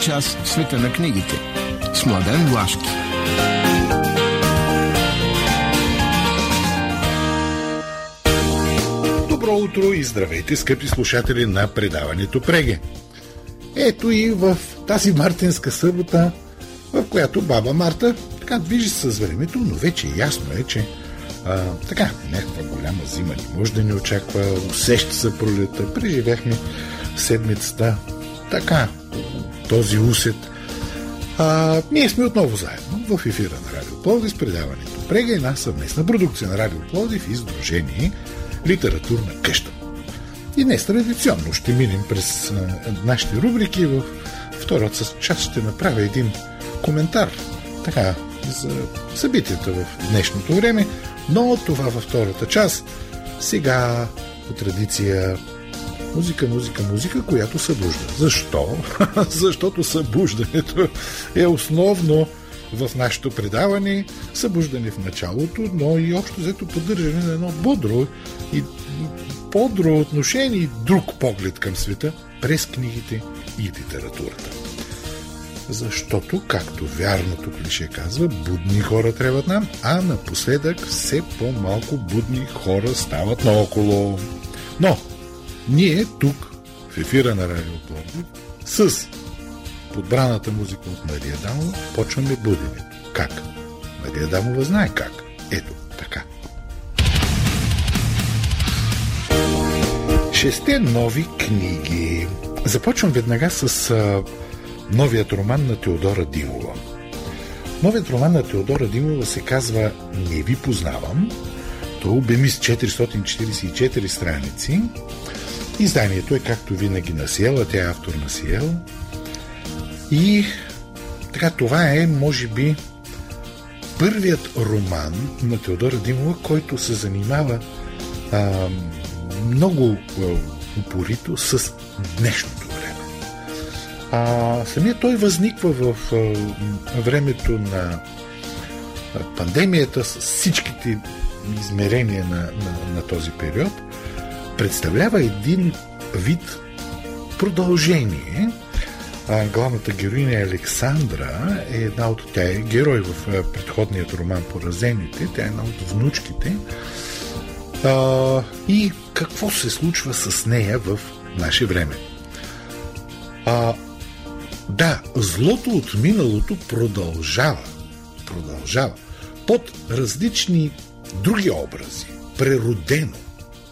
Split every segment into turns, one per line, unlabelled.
Час в света на книгите. С Младен Влашки.
Добро утро и здравейте, скъпи слушатели на предаването Преге. Ето и в тази мартинска събота, в която баба Марта така движи с времето, но вече ясно е, че а, така, някаква голяма зима не може да ни очаква, усеща се пролета, преживяхме седмицата така, този усет. А, ние сме отново заедно в ефира на Радио Пловдив с предаването Прега една съвместна продукция на Радио Пловдив и Сдружение Литературна къща. И днес традиционно ще минем през а, нашите рубрики. В втората част ще направя един коментар така, за събитията в днешното време, но това във втората част. Сега, по традиция, музика, музика, музика, която събужда. Защо? Защото събуждането е основно в нашето предаване, събуждане в началото, но и общо взето поддържане на едно бодро и бодро отношение и друг поглед към света през книгите и литературата. Защото, както вярното клише казва, будни хора трябват нам, а напоследък все по-малко будни хора стават наоколо. Но, ние тук, в ефира на Радио Пловдив, с подбраната музика от Мария Дамова, почваме буденето. Как? Мария Дамова знае как. Ето, така. Шесте нови книги. Започвам веднага с а, новият роман на Теодора Димова. Новият роман на Теодора Димова се казва Не ви познавам. Той обеми с 444 страници. Изданието е както винаги на Сиела, тя е автор на Сиел. И така, това е, може би, първият роман на Теодора Димова, който се занимава а, много а, упорито с днешното време. А, самият той възниква в а, времето на пандемията с всичките измерения на, на, на този период, представлява един вид продължение. Главната героиня Александра е една от... Тя е герой в предходният роман Поразените. Тя е една от внучките. И какво се случва с нея в наше време? А, да, злото от миналото продължава. Продължава. Под различни други образи. Преродено.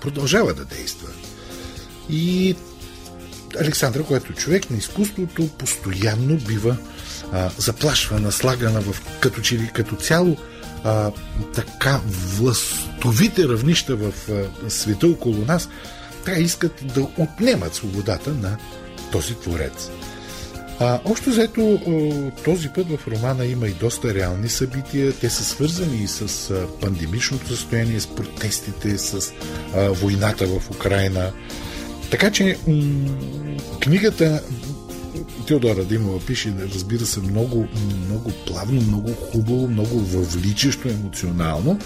Продължава да действа. И Александра, който е човек на изкуството, постоянно бива а, заплашвана, слагана в като, че като цяло а, така властовите равнища в а, света около нас, така искат да отнемат свободата на този творец. А, общо заето този път в романа има и доста реални събития. Те са свързани и с пандемичното състояние, с протестите, с а, войната в Украина. Така че м- книгата Теодора Димова пише, разбира се, много, много плавно, много хубаво, много въвличащо емоционално.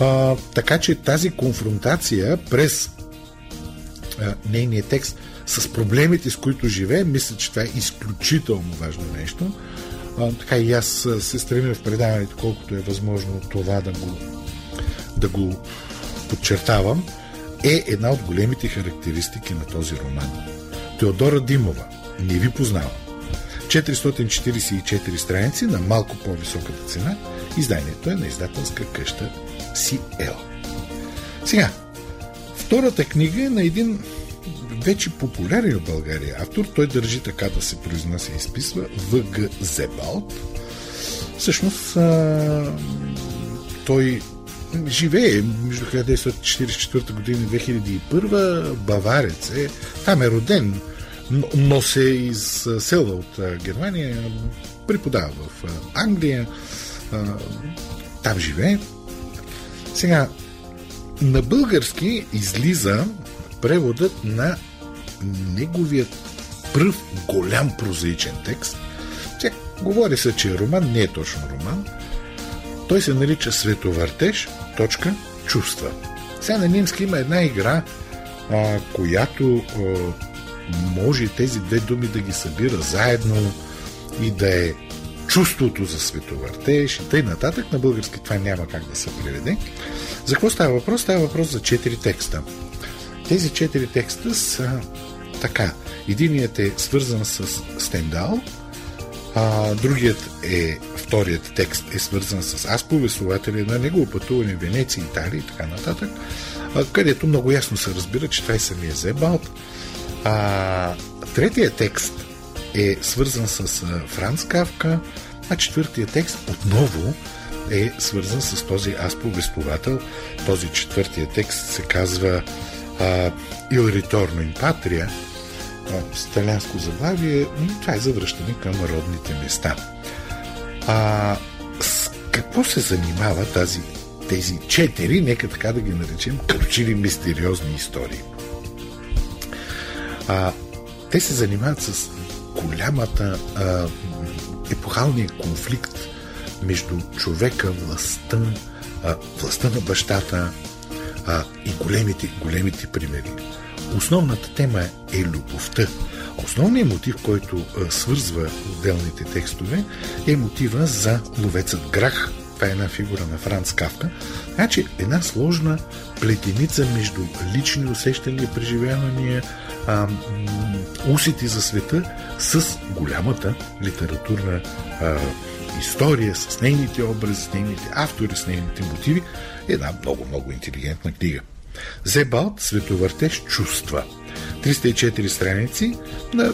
А, така че тази конфронтация през а, нейния текст с проблемите, с които живее, мисля, че това е изключително важно нещо. А, така и аз се стремя в предаването, колкото е възможно това да го, да го подчертавам, е една от големите характеристики на този роман. Теодора Димова. Не ви познавам. 444 страници на малко по-високата цена. Изданието е на издателска къща CL. Сега, втората книга е на един вече популярен в България автор. Той държи така да се произнася и изписва В.Г. Зебалт. Всъщност, а, той живее между 1944 година и 2001 баварец е. Там е роден, но се изселва от Германия, преподава в Англия, там живее. Сега, на български излиза преводът на неговият пръв голям прозаичен текст. Че, говори се, че е роман, не е точно роман. Той се нарича Световъртеж, точка, чувства. Сега на немски има една игра, а, която а, може тези две думи да ги събира заедно и да е чувството за световъртеж и тъй нататък. На български това няма как да се преведе. За какво става въпрос? Става въпрос за четири текста. Тези четири текста са така. Единият е свързан с Стендал, а, другият е, вторият текст е свързан с аз повествователя на негово пътуване в Венеция, Италия и така нататък, а, където много ясно се разбира, че това е самия Зебалт. А, третият текст е свързан с Франц Кавка, а четвъртия текст отново е свързан с този аз повествовател. Този четвъртия текст се казва Il ritorno in patria, с италианско заглавие, това е завръщане към родните места. А, с какво се занимава тази, тези четири, нека така да ги наречем, кручили мистериозни истории? А, те се занимават с голямата а, епохалния конфликт между човека, властта, а, властта на бащата а, и големите, големите примери. Основната тема е любовта. Основният мотив, който свързва отделните текстове, е мотива за ловецът Грах. Това е една фигура на Франц Кавка. Значи една сложна плетеница между лични усещания, преживявания, а, усети за света с голямата литературна а, история, с нейните образи, с нейните автори, с нейните мотиви. Една много-много интелигентна книга. Зебалт Световъртеж чувства. 304 страници на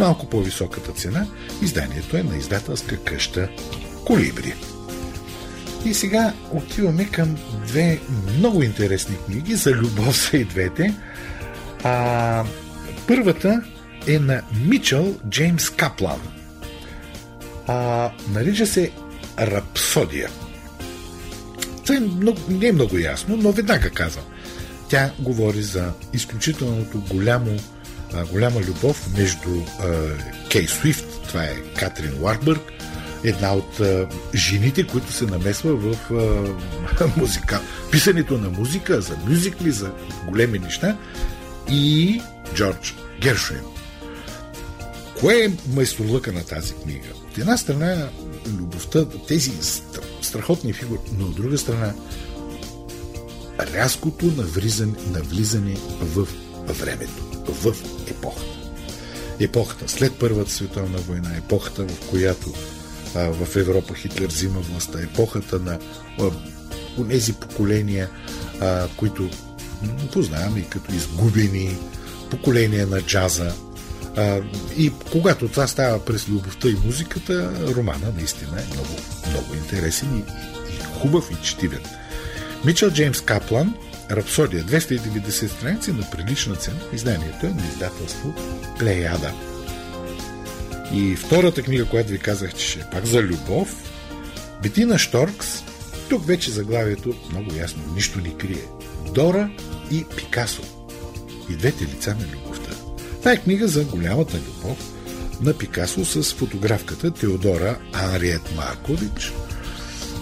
малко по-високата цена. Изданието е на издателска къща Колибри. И сега отиваме към две много интересни книги. За любов са и двете. А, първата е на Мичел Джеймс Каплан. А, нарича се Рапсодия. Това е много, не е много ясно, но веднага казвам. Тя говори за изключителното голямо, голяма любов между Кей Суифт, това е Катрин Уарбърг, една от а, жените, които се намесва в а, музика, писането на музика, за мюзикли, за големи неща и Джордж Гершуин. Кое е майсторлъка на тази книга? От една страна любовта, тези страхотни фигури, но от друга страна рязкото навлизане, навлизане в времето, в епохата. Епохата след Първата световна война, епохата, в която а, в Европа Хитлер взима властта, епохата на тези поколения, а, които познаваме и като изгубени, поколения на джаза. А, и когато това става през любовта и музиката, романа наистина е много, много интересен и, и хубав и четивен. Мичел Джеймс Каплан, Рапсодия, 290 страници на прилична цена. Изданието е на издателство Плеяда. И втората книга, която ви казах, че ще е пак за любов, Бетина Шторкс, тук вече заглавието много ясно, нищо ни крие. Дора и Пикасо. И двете лица на любовта. Това е книга за голямата любов на Пикасо с фотографката Теодора Анриет Маркович –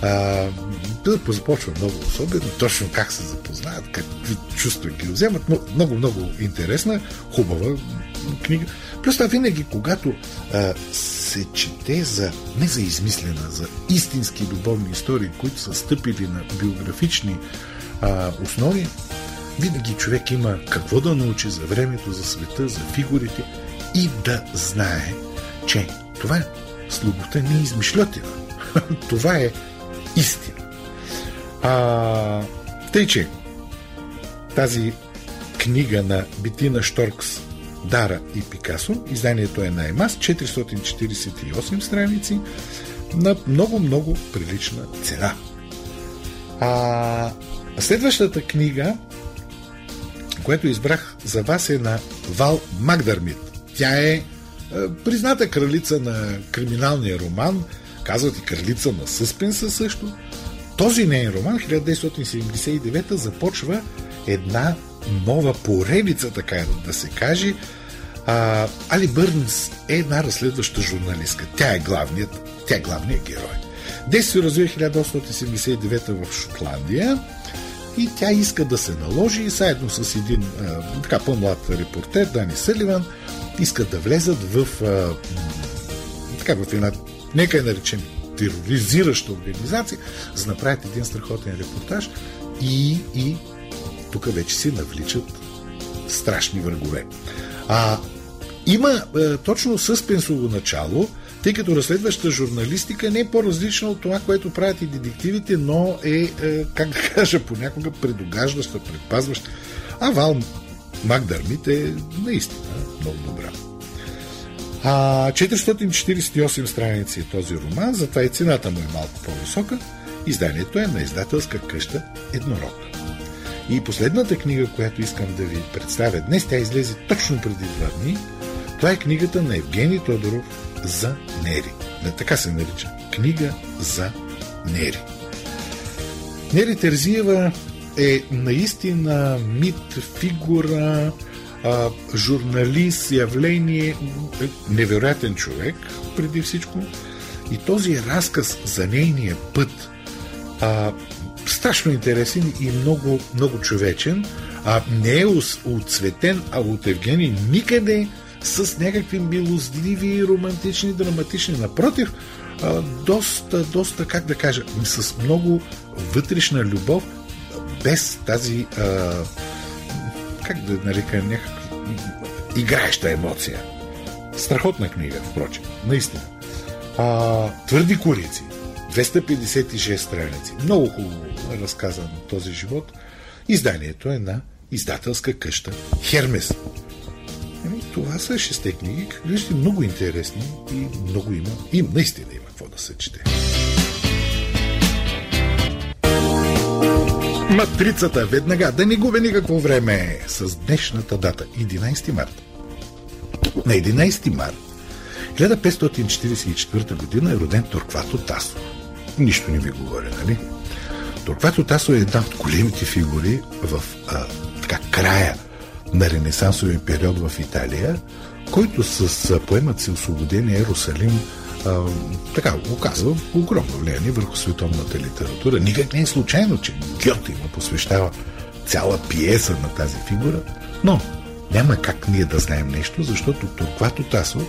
а, започва много особено, точно как се запознаят, какви чувства ги вземат, но много, много интересна, хубава книга. Плюс това винаги, когато а, се чете за, не за измислена, за истински любовни истории, които са стъпили на биографични а, основи, винаги човек има какво да научи за времето, за света, за фигурите и да знае, че това с любовта не е измишлетина. това е истина. А, тъй, че тази книга на Битина Шторкс Дара и Пикасо, изданието е на Емас, 448 страници, на много-много прилична цена. А, следващата книга, която избрах за вас е на Вал Магдърмит. Тя е, е призната кралица на криминалния роман – Казват и кралица на съспенса също. Този нейн роман, 1979, започва една нова поредица, така да се каже. А, Али Бърнс е една разследваща журналистка. Тя е главният, тя е главният герой. Действие развива 1879 в Шотландия. и тя иска да се наложи заедно с един а, така по-млад репортер, Дани Съливан, искат да влезат в а, така в една, нека я наречем тероризираща организация, за да направят един страхотен репортаж и, и тук вече си навличат страшни врагове. А, има е, точно съспенсово начало, тъй като разследваща журналистика не е по-различна от това, което правят и детективите, но е, е как да кажа, понякога предогаждаща, предпазваща. А Вал Макдърмит е наистина много добра. А, 448 страници е този роман, затова и цената му е малко по-висока. Изданието е на издателска къща Еднорог. И последната книга, която искам да ви представя днес, тя излезе точно преди два дни. Това е книгата на Евгений Тодоров за Нери. Не, така се нарича. Книга за Нери. Нери Терзиева е наистина мит, фигура, а, журналист, явление, невероятен човек, преди всичко. И този разказ за нейния път, а, страшно интересен и много, много човечен, а не е отцветен, а от Евгений никъде с някакви милостливи, романтични, драматични. Напротив, а, доста, доста, как да кажа, с много вътрешна любов, без тази а, как да нарека, някаква играеща емоция. Страхотна книга, впрочем, наистина. А, твърди корици, 256 страници. Много хубаво е разказан този живот. Изданието е на издателска къща Хермес. Ами, това са шесте книги. Вижте, много интересни и много има. И наистина има какво да се чете. Матрицата веднага, да не губя никакво време с днешната дата, 11 марта. На 11 март 1544 година е роден Торквато Тасо. Нищо не ви говоря, нали? Торквато Тасо е една от големите фигури в а, така, края на ренесансовия период в Италия, който с поемът си освободение Иерусалим а, така, оказва огромно влияние върху световната литература. Никак не е случайно, че Гьоте му посвещава цяла пиеса на тази фигура, но няма как ние да знаем нещо, защото Турквато Тасо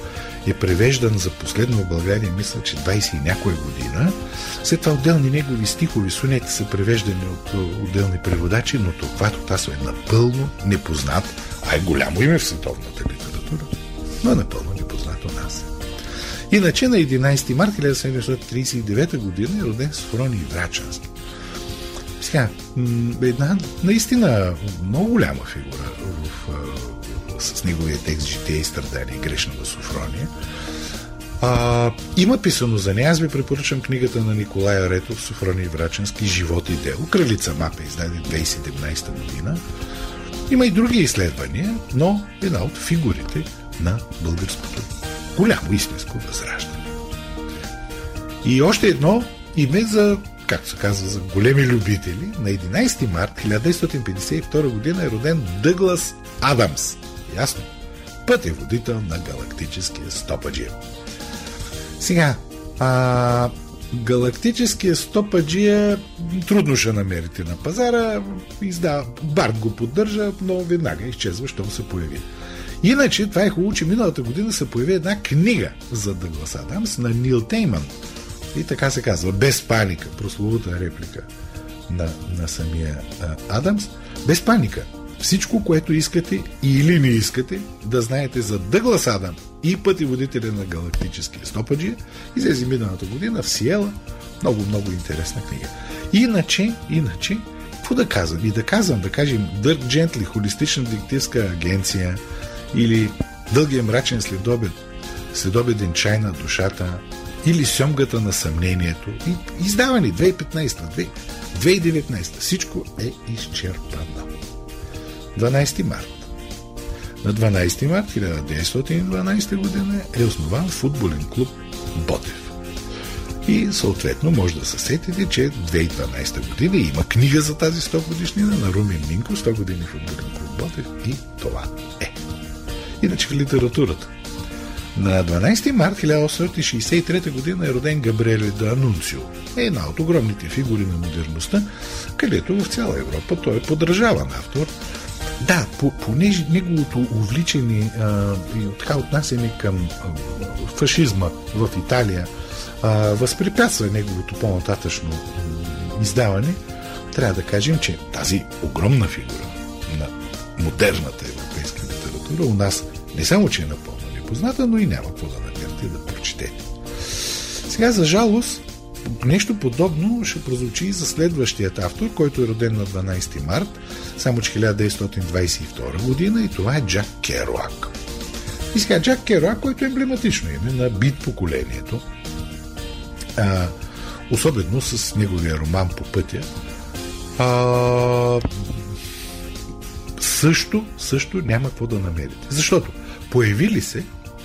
е превеждан за последно в България, мисля, че 20 и някоя година. След това отделни негови стихови сонети са превеждани от отделни преводачи, но Турквато Тасо е напълно непознат, а е голямо име в световната литература, но е напълно непознат у нас. Иначе на 11 март 1739 година е роден Софроний Врачански. Сега, една наистина много голяма фигура в, с неговия текст Житие и страдание грешната Софрония. А, има писано за нея. Аз ви препоръчам книгата на Николай Аретов, Софроний Враченски «Живот и дело». Кралица Мапа издаде 2017 година. Има и други изследвания, но една от фигурите на българското голямо истинско възраждане. И още едно име за, както се казва, за големи любители. На 11 март 1952 година е роден Дъглас Адамс. Ясно? Пътеводител на галактическия стопаджия. Сега, а, галактическия стопаджия трудно ще намерите на пазара. Изда, Барт го поддържа, но веднага изчезва, щом се появи. Иначе, това е хубаво, че миналата година се появи една книга за Дъглас Адамс на Нил Тейман. И така се казва, без паника, прословута реплика на, на самия а, Адамс. Без паника. Всичко, което искате или не искате да знаете за Дъглас Адам и пътеводителя на галактическия стопаджия, излезе миналата година в Сиела. Много, много интересна книга. Иначе, иначе, какво да казвам? И да казвам, да кажем, Дърк Джентли, холистична детективска агенция, или Дългия мрачен следобед, следобеден чай на душата, или Сьомгата на съмнението. И издавани 2015, 2019. Всичко е изчерпано. 12 март. На 12 март 1912 година е основан футболен клуб Ботев. И съответно може да се сетите, че 2012 година има книга за тази 100 годишнина на Румен Минко, 100 години футболен клуб Ботев и това е. Иначе в литературата. На 12 март 1863 година е роден Габриеле да Анунцио. Една от огромните фигури на модерността, където в цяла Европа той е подражаван автор. Да, понеже неговото увличане а, и така отнасяне към а, фашизма в Италия а, възпрепятства неговото по-нататъчно издаване, трябва да кажем, че тази огромна фигура на модерната европейска литература у нас не само, че е напълно непозната, но и няма какво да намерите да прочетете. Сега, за жалост, нещо подобно ще прозвучи и за следващият автор, който е роден на 12 март, само че 1922 година и това е Джак Керуак. И сега Джак Керуак, който е емблематично име на бит поколението, а, особено с неговия роман по пътя, а, също, също няма какво да намерите. Защото появили се,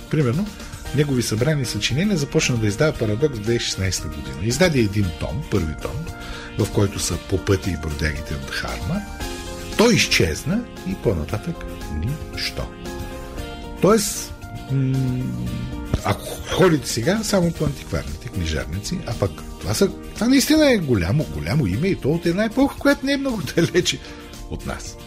примерно, негови събрани съчинения започна да издава Парадокс в 2016 година. Издаде един том, първи том, в който са по пъти и бродягите от Харма. Той изчезна и по-нататък нищо. Тоест, ако ходите сега, само по антикварните книжарници, а пък това, са, това наистина е голямо, голямо име и то от една епоха, която не е много далече от нас.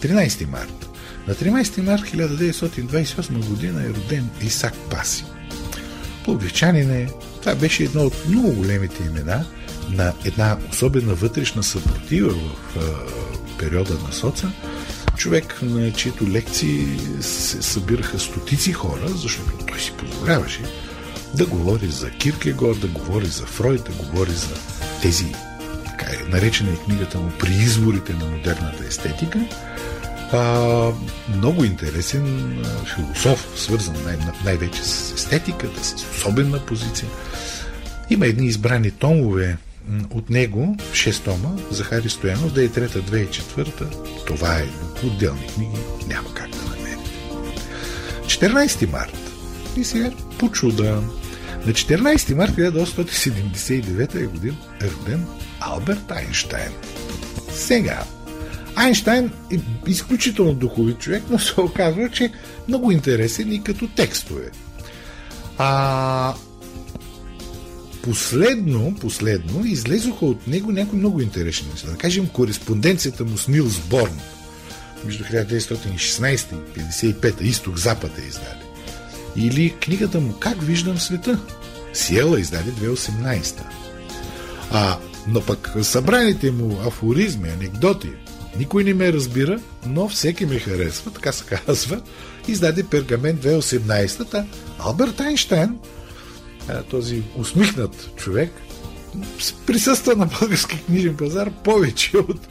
13 март. На 13 март 1928 година е роден Исак Паси. Пловдивчанин е. Това беше едно от много големите имена на една особена вътрешна съпротива в е, периода на соца. Човек, на чието лекции се събираха стотици хора, защото той си позволяваше да говори за Киркегор, да говори за Фройд, да говори за тези, така е наречена книгата му, при изворите на модерната естетика. А, много интересен философ, свързан най- най-вече с естетиката, с особена позиция. Има едни избрани томове от него, 6 тома, Захари Стоянов, 2003 2004 Това е отделни книги, няма как да намерите. 14 март. И сега по чуда. На 14 март 1879 година е роден Алберт Айнштайн. Сега, Айнштайн е изключително духовит човек, но се оказва, че много интересен и като текстове. А, последно, последно излезоха от него някои много интересни неща. Да кажем, кореспонденцията му с Нилс Борн между 1916 и 1955 Изток-Запад е издали. Или книгата му Как виждам света? Сиела издаде 2018. А, но пък събраните му афоризми, анекдоти, никой не ме разбира, но всеки ме харесва, така се казва. Издаде пергамент 2018-та. Алберт Айнштайн, този усмихнат човек, присъства на български книжен пазар повече от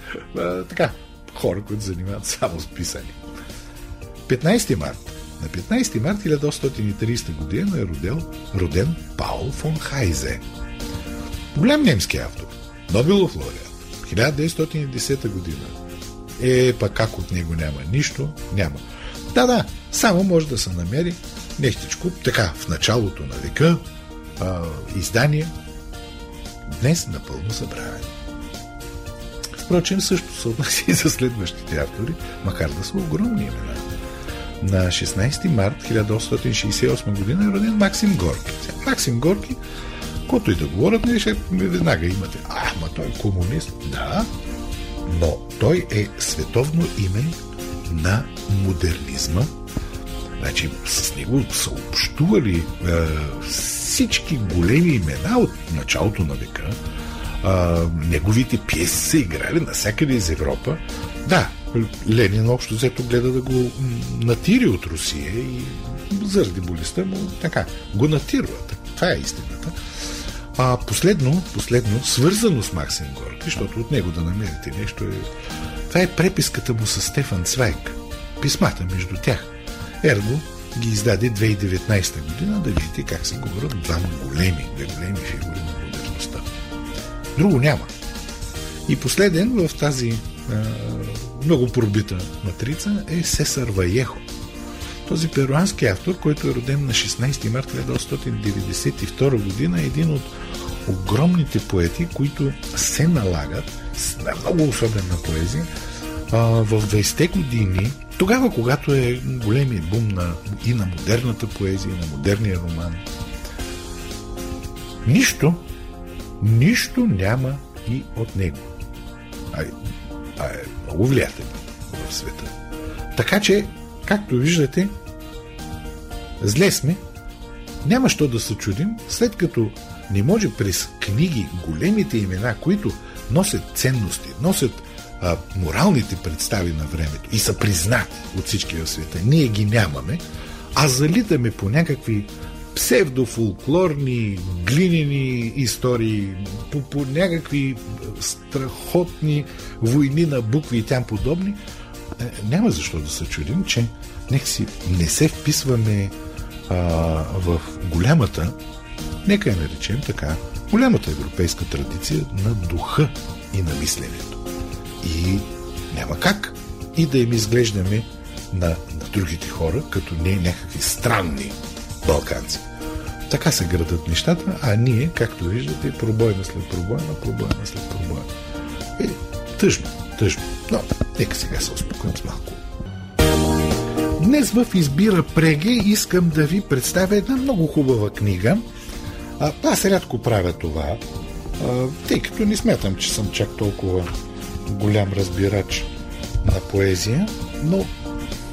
така, хора, които занимават само с писани. 15 март. На 15 март 1830 година е роден, роден Паул фон Хайзе. Голям немски автор. Нобелов лауреат. 1910 година. Е, пък как от него няма нищо? Няма. Да, да, само може да се намери нещичко, така, в началото на века, а, издание, днес напълно забравено. Впрочем, също се отнася и за следващите автори, макар да са огромни имена. На 16 март 1868 година е роден Максим Горки. Максим Горки, който и да говорят, не ще веднага имате. А, ма той е комунист. Да, но той е световно име на модернизма. Значи с него са общували е, всички големи имена от началото на века. Е, неговите пиеси са играли навсякъде из Европа. Да, Ленин общо взето гледа да го натири от Русия и заради болестта му така го натирва. Това е истината. А последно, последно, свързано с Максим Горки, защото от него да намерите нещо е... Това е преписката му с Стефан Цвайк. Писмата между тях. Ерго ги издаде 2019 година да видите как се говорят двама големи, големи фигури на модерността. Друго няма. И последен в тази а, много пробита матрица е Сесар Ваехо. Този перуански автор, който е роден на 16 марта 1992 година, е един от огромните поети, които се налагат на много особена поезия в 20-те години, тогава, когато е големия бум на, и на модерната поезия, и на модерния роман, нищо, нищо няма и от него. А, а е много влиятелен в света. Така че, както виждате, зле сме, няма що да се чудим, след като не може през книги големите имена, които носят ценности, носят а, моралните представи на времето и са признати от всички в света. Ние ги нямаме, а залитаме по някакви псевдофолклорни, глинени истории, по, по някакви страхотни войни на букви и тям подобни, няма защо да се чудим, че си не се вписваме а, в голямата, нека я наречем така, голямата европейска традиция на духа и на мисленето. И няма как и да им изглеждаме на, на другите хора, като не някакви странни балканци. Така се градат нещата, а ние, както виждате, пробойна след пробойна, пробойна след пробойна. Е, тъжно, тъжно. Но, нека сега се успокоим с малко. Днес в Избира Преге искам да ви представя една много хубава книга. А, аз рядко правя това, а, тъй като не смятам, че съм чак толкова голям разбирач на поезия, но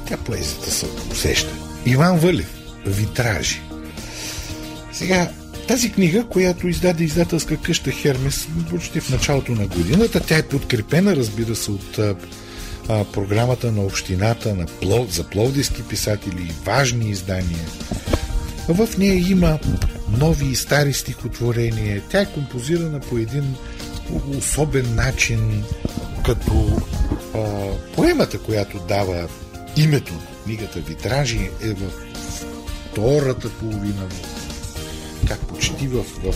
тя поезията се усеща. Иван Вълев, Витражи. Сега, тази книга, която издаде издателска къща Хермес почти в началото на годината, тя е подкрепена, разбира се, от а, програмата на общината на Плов, за пловдивски писатели и важни издания. В нея има нови и стари стихотворения. Тя е композирана по един особен начин, като а, поемата, която дава името на книгата Витражи е в втората половина, как почти в, в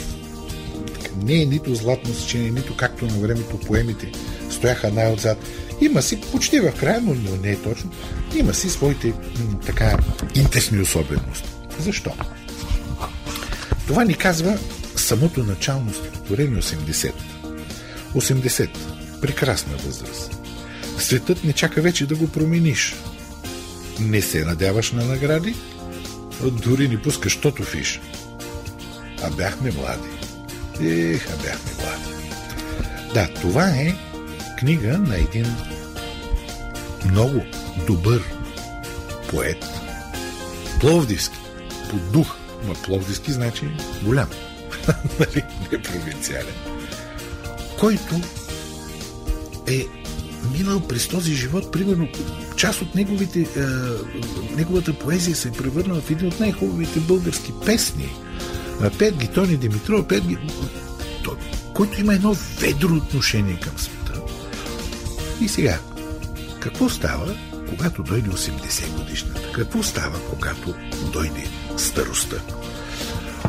не е нито златно сечение, нито както на времето поемите стояха най-отзад. Има си, почти в края, но не е точно, има си своите така интересни особености. Защо? Това ни казва самото начално стихотворение 80. 80. Прекрасна възраст. Светът не чака вече да го промениш. Не се надяваш на награди, дори ни пускаш тото фиш. А бяхме млади. Ех, а бяхме млади. Да, това е книга на един много добър поет, пловдивски, по дух, ма пловдивски значи голям, нали, не провинциален, който е минал през този живот, примерно част от неговите, е, неговата поезия се е превърнала в един от най-хубавите български песни. Пет ги Тони Димитров, пет ги... който има едно ведро отношение към света. И сега, какво става, когато дойде 80 годишната? Какво става, когато дойде старостта?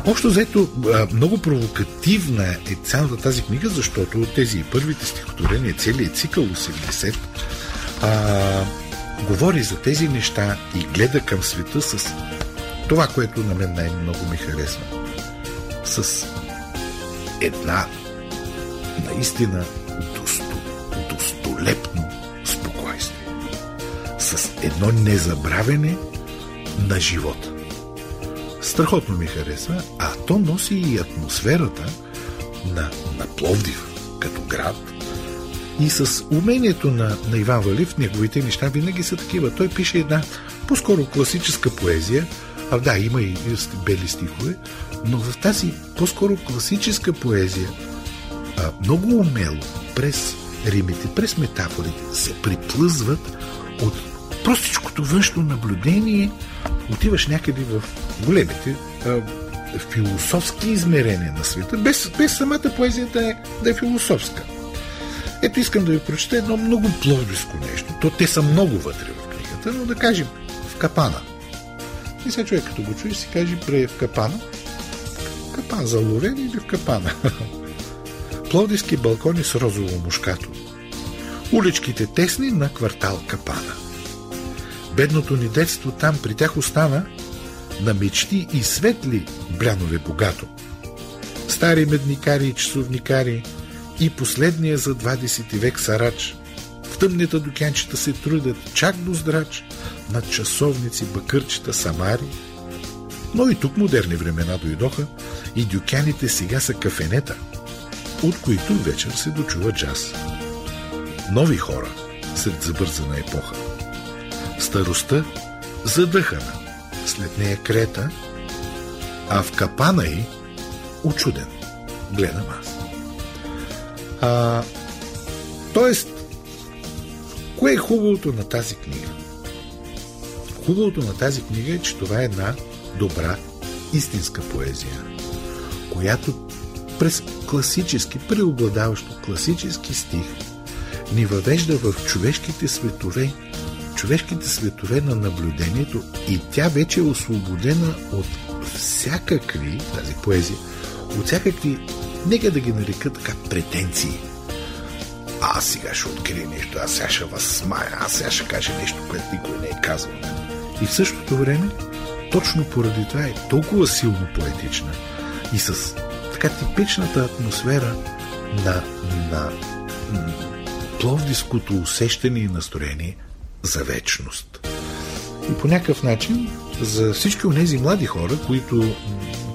Общо взето, много провокативна е цялата тази книга, защото тези първите стихотворения, целият цикъл 80, а, говори за тези неща и гледа към света с това, което на мен най-много ми харесва. С една наистина досто, достолепно с едно незабравене на живота. Страхотно ми харесва, а то носи и атмосферата на, на Пловдив като град. И с умението на, на Иван Валив, неговите неща винаги са такива. Той пише една по-скоро класическа поезия, а да, има и бели стихове, но в тази по-скоро класическа поезия а, много умело през римите, през метафорите се приплъзват от простичкото външно наблюдение. Отиваш някъде в големите а, философски измерения на света, без, без самата поезия да е, да е философска. Ето искам да ви прочета едно много плодиско нещо. То те са много вътре в книгата, но да кажем в капана. И сега човек като го чуеш си каже пре в капана. Капан за ловен или в капана. Плодиски балкони с розово мушкато. Уличките тесни на квартал Капана – Бедното ни детство там при тях остана на мечти и светли блянове богато. Стари медникари и часовникари и последния за 20 век сарач в тъмните докянчета се трудят чак до здрач, над часовници, бакърчета, самари. Но и тук модерни времена дойдоха и дюкяните сега са кафенета, от които вечер се дочува джаз. Нови хора след забързана епоха. Старостта задъхана, след нея крета, а в капана й очуден гледам аз. А, тоест, кое е хубавото на тази книга? Хубавото на тази книга е, че това е една добра, истинска поезия, която през класически, преобладаващо класически стих ни въвежда в човешките светове, човешките светове на наблюдението и тя вече е освободена от всякакви, тази поезия, от всякакви, нека да ги нарека така, претенции. Аз сега ще открия нещо, аз сега ще възсмая, аз сега ще кажа нещо, което никой не е казал. И в същото време, точно поради това е толкова силно поетична и с така типичната атмосфера на, на, на пловдиското усещане и настроение за вечност. И по някакъв начин за всички от тези млади хора, които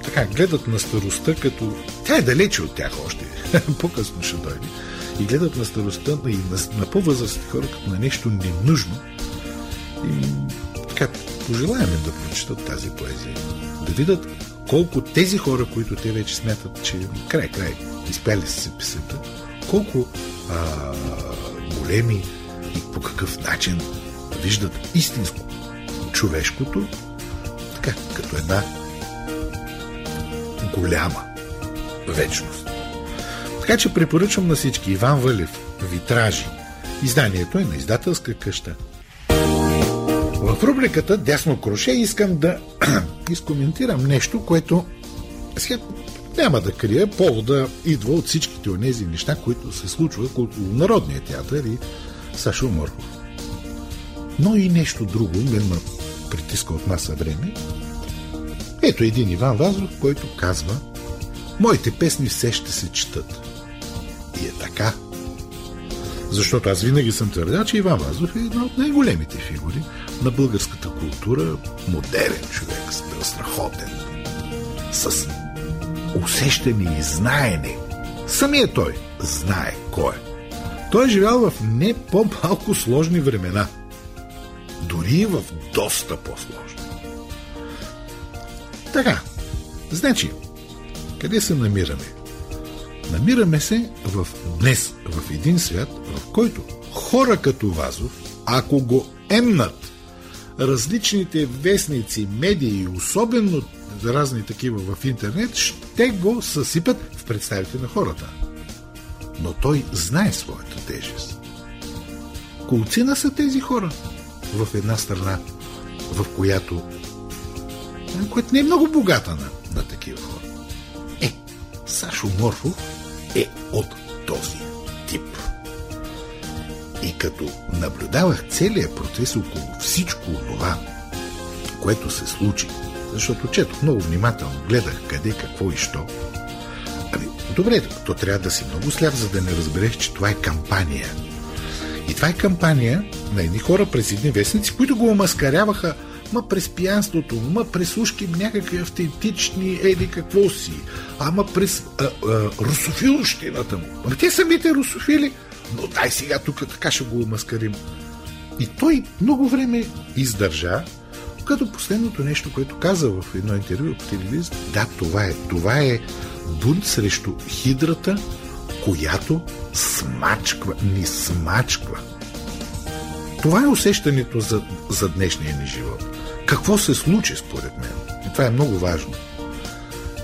така гледат на старостта като... Тя е далече от тях още. По-късно ще дойде. И гледат на старостта и на, на по-възрастни хора като на нещо ненужно. И така, пожелаем да прочитат тази поезия. Да видят колко тези хора, които те вече смятат, че край-край изпяли са се писата, колко а, големи по какъв начин виждат истинско човешкото, така, като една голяма вечност. Така че препоръчвам на всички Иван Вълев, Витражи. Изданието е на издателска къща. В рубриката Дясно кроше искам да изкоментирам нещо, което сега няма да крия, повода идва от всичките от тези неща, които се случват около Народния театър и Сашо Мърков. Но и нещо друго мен ме притиска от маса време. Ето един Иван Вазов, който казва Моите песни все ще се четат. И е така. Защото аз винаги съм твърдя, че Иван Вазов е една от най-големите фигури на българската култура, модерен човек, страхотен, с усещане и знаене. Самия той знае кой е. Той е живял в не по-малко сложни времена. Дори и в доста по-сложни. Така, значи, къде се намираме? Намираме се в днес, в един свят, в който хора като Вазов, ако го емнат различните вестници, медии, особено разни такива в интернет, ще го съсипят в представите на хората. Но той знае своята тежест. Колцина са тези хора в една страна, в която която не е много богата на, на такива хора. Е, Сашо Морфов е от този тип. И като наблюдавах целият процес около всичко това, което се случи, защото четох много внимателно, гледах къде, какво и що. Добре, то трябва да си много сляп, за да не разбереш, че това е кампания. И това е кампания на едни хора през едни вестници, които го омаскаряваха ма през пиянството, ма през ушки някакви автентични еди какво си, ама през а, а, русофилщината му. Ама те самите русофили, но дай сега тук така ще го омаскарим. И той много време издържа, като последното нещо, което каза в едно интервю по телевизията, да, това е. Това е бунт срещу хидрата, която смачква, ни смачква. Това е усещането за, за днешния ни живот. Какво се случи според мен? И това е много важно.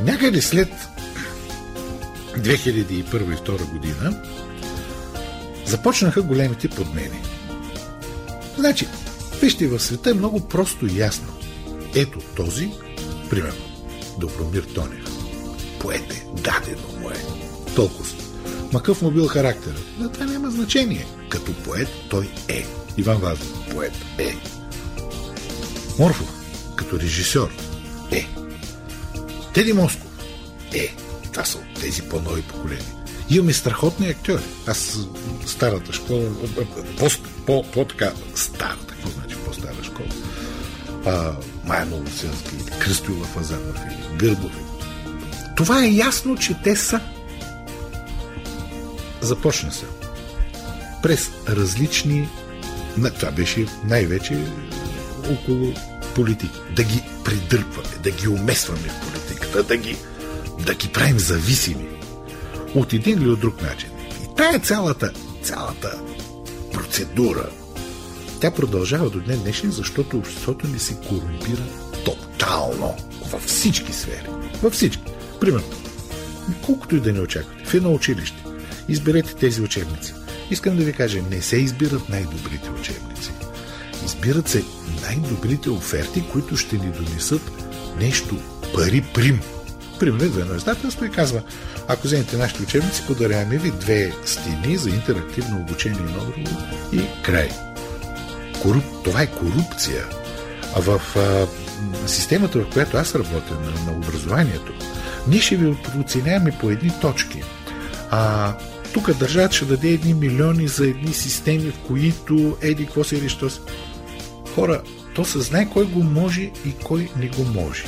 Някъде след 2001 и 2002 година започнаха големите подмени. Значи, вижте, в света е много просто и ясно. Ето този, примерно, Добромир Тонев. Поет е, дадено му е. Толкова. Макъв му бил характер. Но това няма значение. Като поет той е. Иван Вазов, поет е. Морфов, като режисьор, е. Теди Москов, е. Това са от тези по-нови поколения. Имаме страхотни актьори. Аз старата школа, по, по, по така старата, какво значи по-стара школа? А, Майя Новосилски, Кръстюла Фазанов Гърбов. Това е ясно, че те са. Започна се. През различни... Това беше най-вече около политики. Да ги придърпваме, да ги умесваме в политиката, да ги, да ги правим зависими от един или от друг начин. И тая цялата, цялата процедура, тя продължава до днес днешен, защото обществото ни се корумпира тотално във всички сфери. Във всички. Примерно, колкото и да не очаквате, в едно училище, изберете тези учебници. Искам да ви кажа, не се избират най-добрите учебници. Избират се най-добрите оферти, които ще ни донесат нещо пари прим. Примерно идва едно издателство и казва, ако вземете нашите учебници, подаряваме ви две стени за интерактивно обучение и друго и край. Коруп... Това е корупция. А в а, системата, в която аз работя, на, на образованието, ние ще ви оценяваме по едни точки. А тук държавата ще даде едни милиони за едни системи, в които еди, какво се що Хора, то се знае кой го може и кой не го може.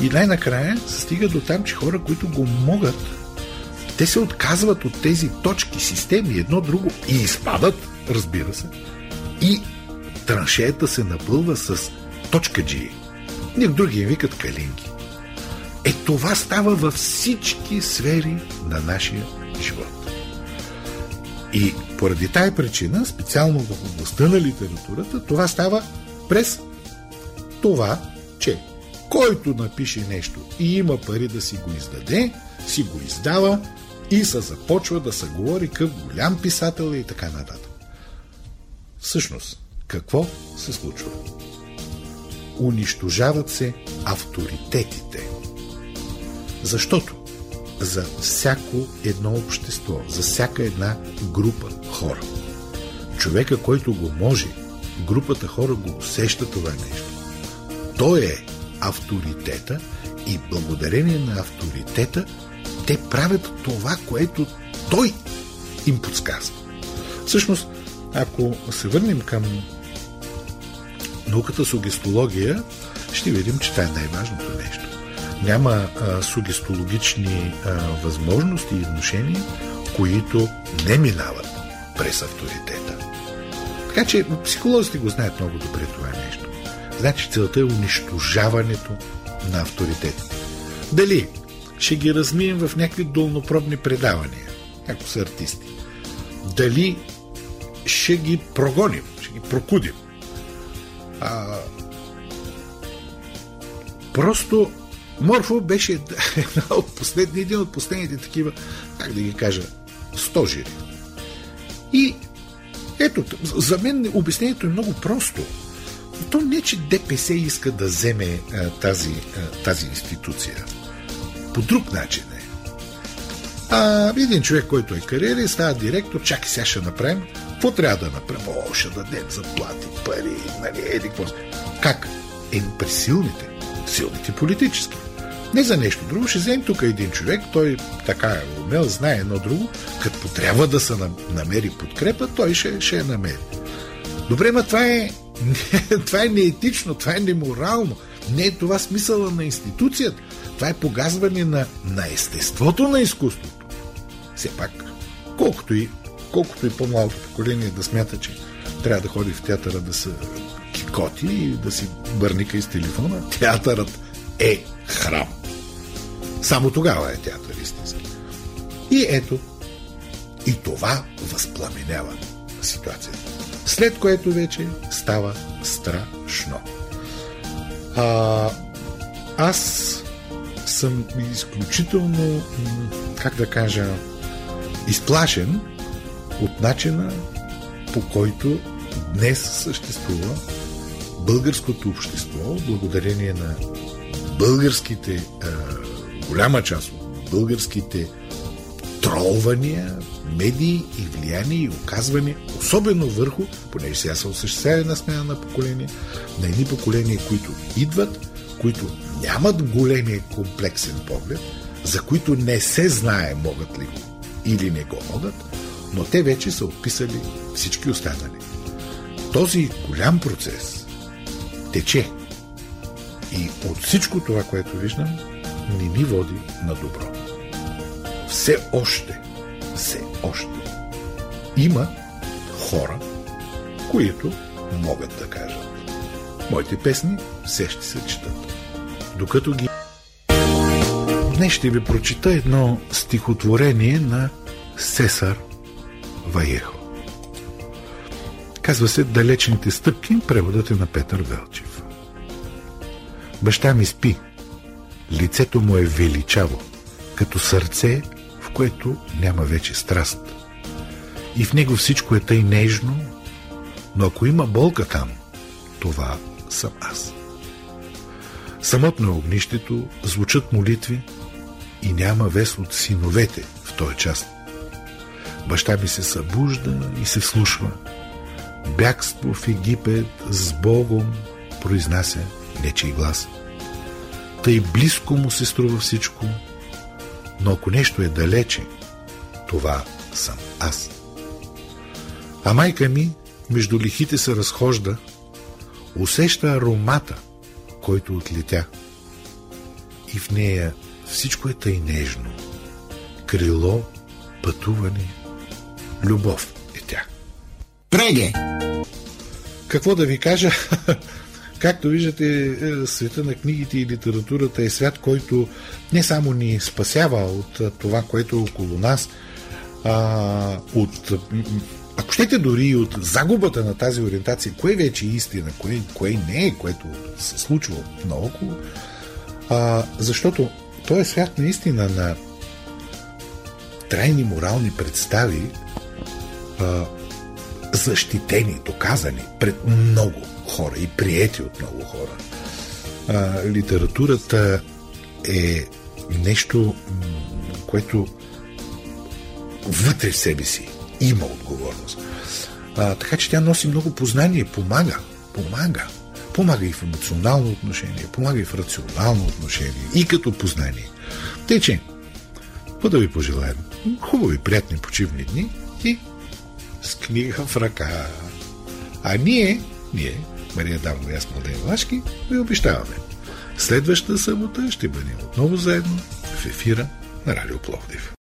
И най-накрая се стига до там, че хора, които го могат, те се отказват от тези точки, системи, едно друго и изпадат, разбира се, и траншеята се напълва с точка G. Ние други им викат калинки. Е това става във всички сфери на нашия живот. И поради тая причина, специално в областта на литературата, това става през това, че който напише нещо и има пари да си го издаде, си го издава и се започва да се говори къв голям писател и така нататък. Всъщност, какво се случва? Унищожават се авторитетите. Защото за всяко едно общество, за всяка една група хора, човека, който го може, групата хора го усеща това нещо. Той е авторитета и благодарение на авторитета те правят това, което той им подсказва. Всъщност, ако се върнем към науката сугестология, ще видим, че това е най-важното нещо. Няма а, сугестологични а, възможности и отношения, които не минават през авторитета. Така че психолозите го знаят много добре това нещо. Значи целта е унищожаването на авторитетите. Дали ще ги размием в някакви долнопробни предавания, ако са артисти. Дали ще ги прогоним, ще ги прокудим. А, просто Морфо беше една от последни, един от последните такива, как да ги кажа, стожери. И ето, за мен обяснението е много просто. То не, че ДПС иска да вземе а, тази, а, тази институция. По друг начин е. А един човек, който е кариера, става директор, чакай сега ще направим. Какво трябва да направим? О, ще дадем заплати, пари, нали, еди, какво. Как? Е, при силните. Силните политически. Не за нещо друго. Ще вземем тук един човек, той така е умел, знае едно друго. Като трябва да се намери подкрепа, той ще, ще я намери. Добре, ма това е, това е неетично, това е неморално. Не е това смисъла на институцията. Това е погазване на, на естеството на изкуството. Все пак, колкото и, колкото и по-малко поколение да смята, че трябва да ходи в театъра да се кикоти и да си бърника из телефона, театърът е храм. Само тогава е театър истински. И ето, и това възпламенява ситуацията. След което вече става страшно. А, аз съм изключително, как да кажа, изплашен от начина по който днес съществува българското общество, благодарение на българските, а, голяма част от българските тролвания, медии и влияние и оказване, особено върху, понеже сега се осъществява една смяна на поколение, на едни поколения, които идват, които нямат големия комплексен поглед, за които не се знае могат ли го или не го могат, но те вече са описали всички останали. Този голям процес тече. И от всичко това, което виждам, не ни води на добро. Все още, все още има хора, които могат да кажат. Моите песни все ще се четат. Докато ги... Днес ще ви прочита едно стихотворение на Сесар Ваехо. Казва се Далечните стъпки, преводът е на Петър Велчев. Баща ми спи. Лицето му е величаво, като сърце, в което няма вече страст. И в него всичко е тъй нежно, но ако има болка там, това съм аз. Самотно е огнището, звучат молитви и няма вес от синовете в този час. Баща ми се събужда и се вслушва. Бягство в Египет с Богом произнася нечий глас. Тъй близко му се струва всичко, но ако нещо е далече, това съм аз. А майка ми между лихите се разхожда, усеща аромата, който отлетя. И в нея всичко е тъй нежно. Крило, пътуване, любов е тя.
Преге!
Какво да ви кажа? Както виждате, е, света на книгите и литературата е свят, който не само ни спасява от това, което е около нас, а, от ако щете дори от загубата на тази ориентация, кое вече е истина, кое, кое не е, което се случва наоколо, а, защото той е свят наистина на трайни морални представи, а, защитени, доказани пред много хора и приети от много хора. А, литературата е нещо, което вътре в себе си има отговорност. А, така че тя носи много познание, помага, помага. Помага и в емоционално отношение, помага и в рационално отношение, и като познание. Тъй, че, да ви пожелаем? Хубави, приятни почивни дни и с книга в ръка. А ние, ние, Мария Давно и аз, Младен Вашки, ви обещаваме. Следващата събота ще бъдем отново заедно в ефира на Радио Пловдив.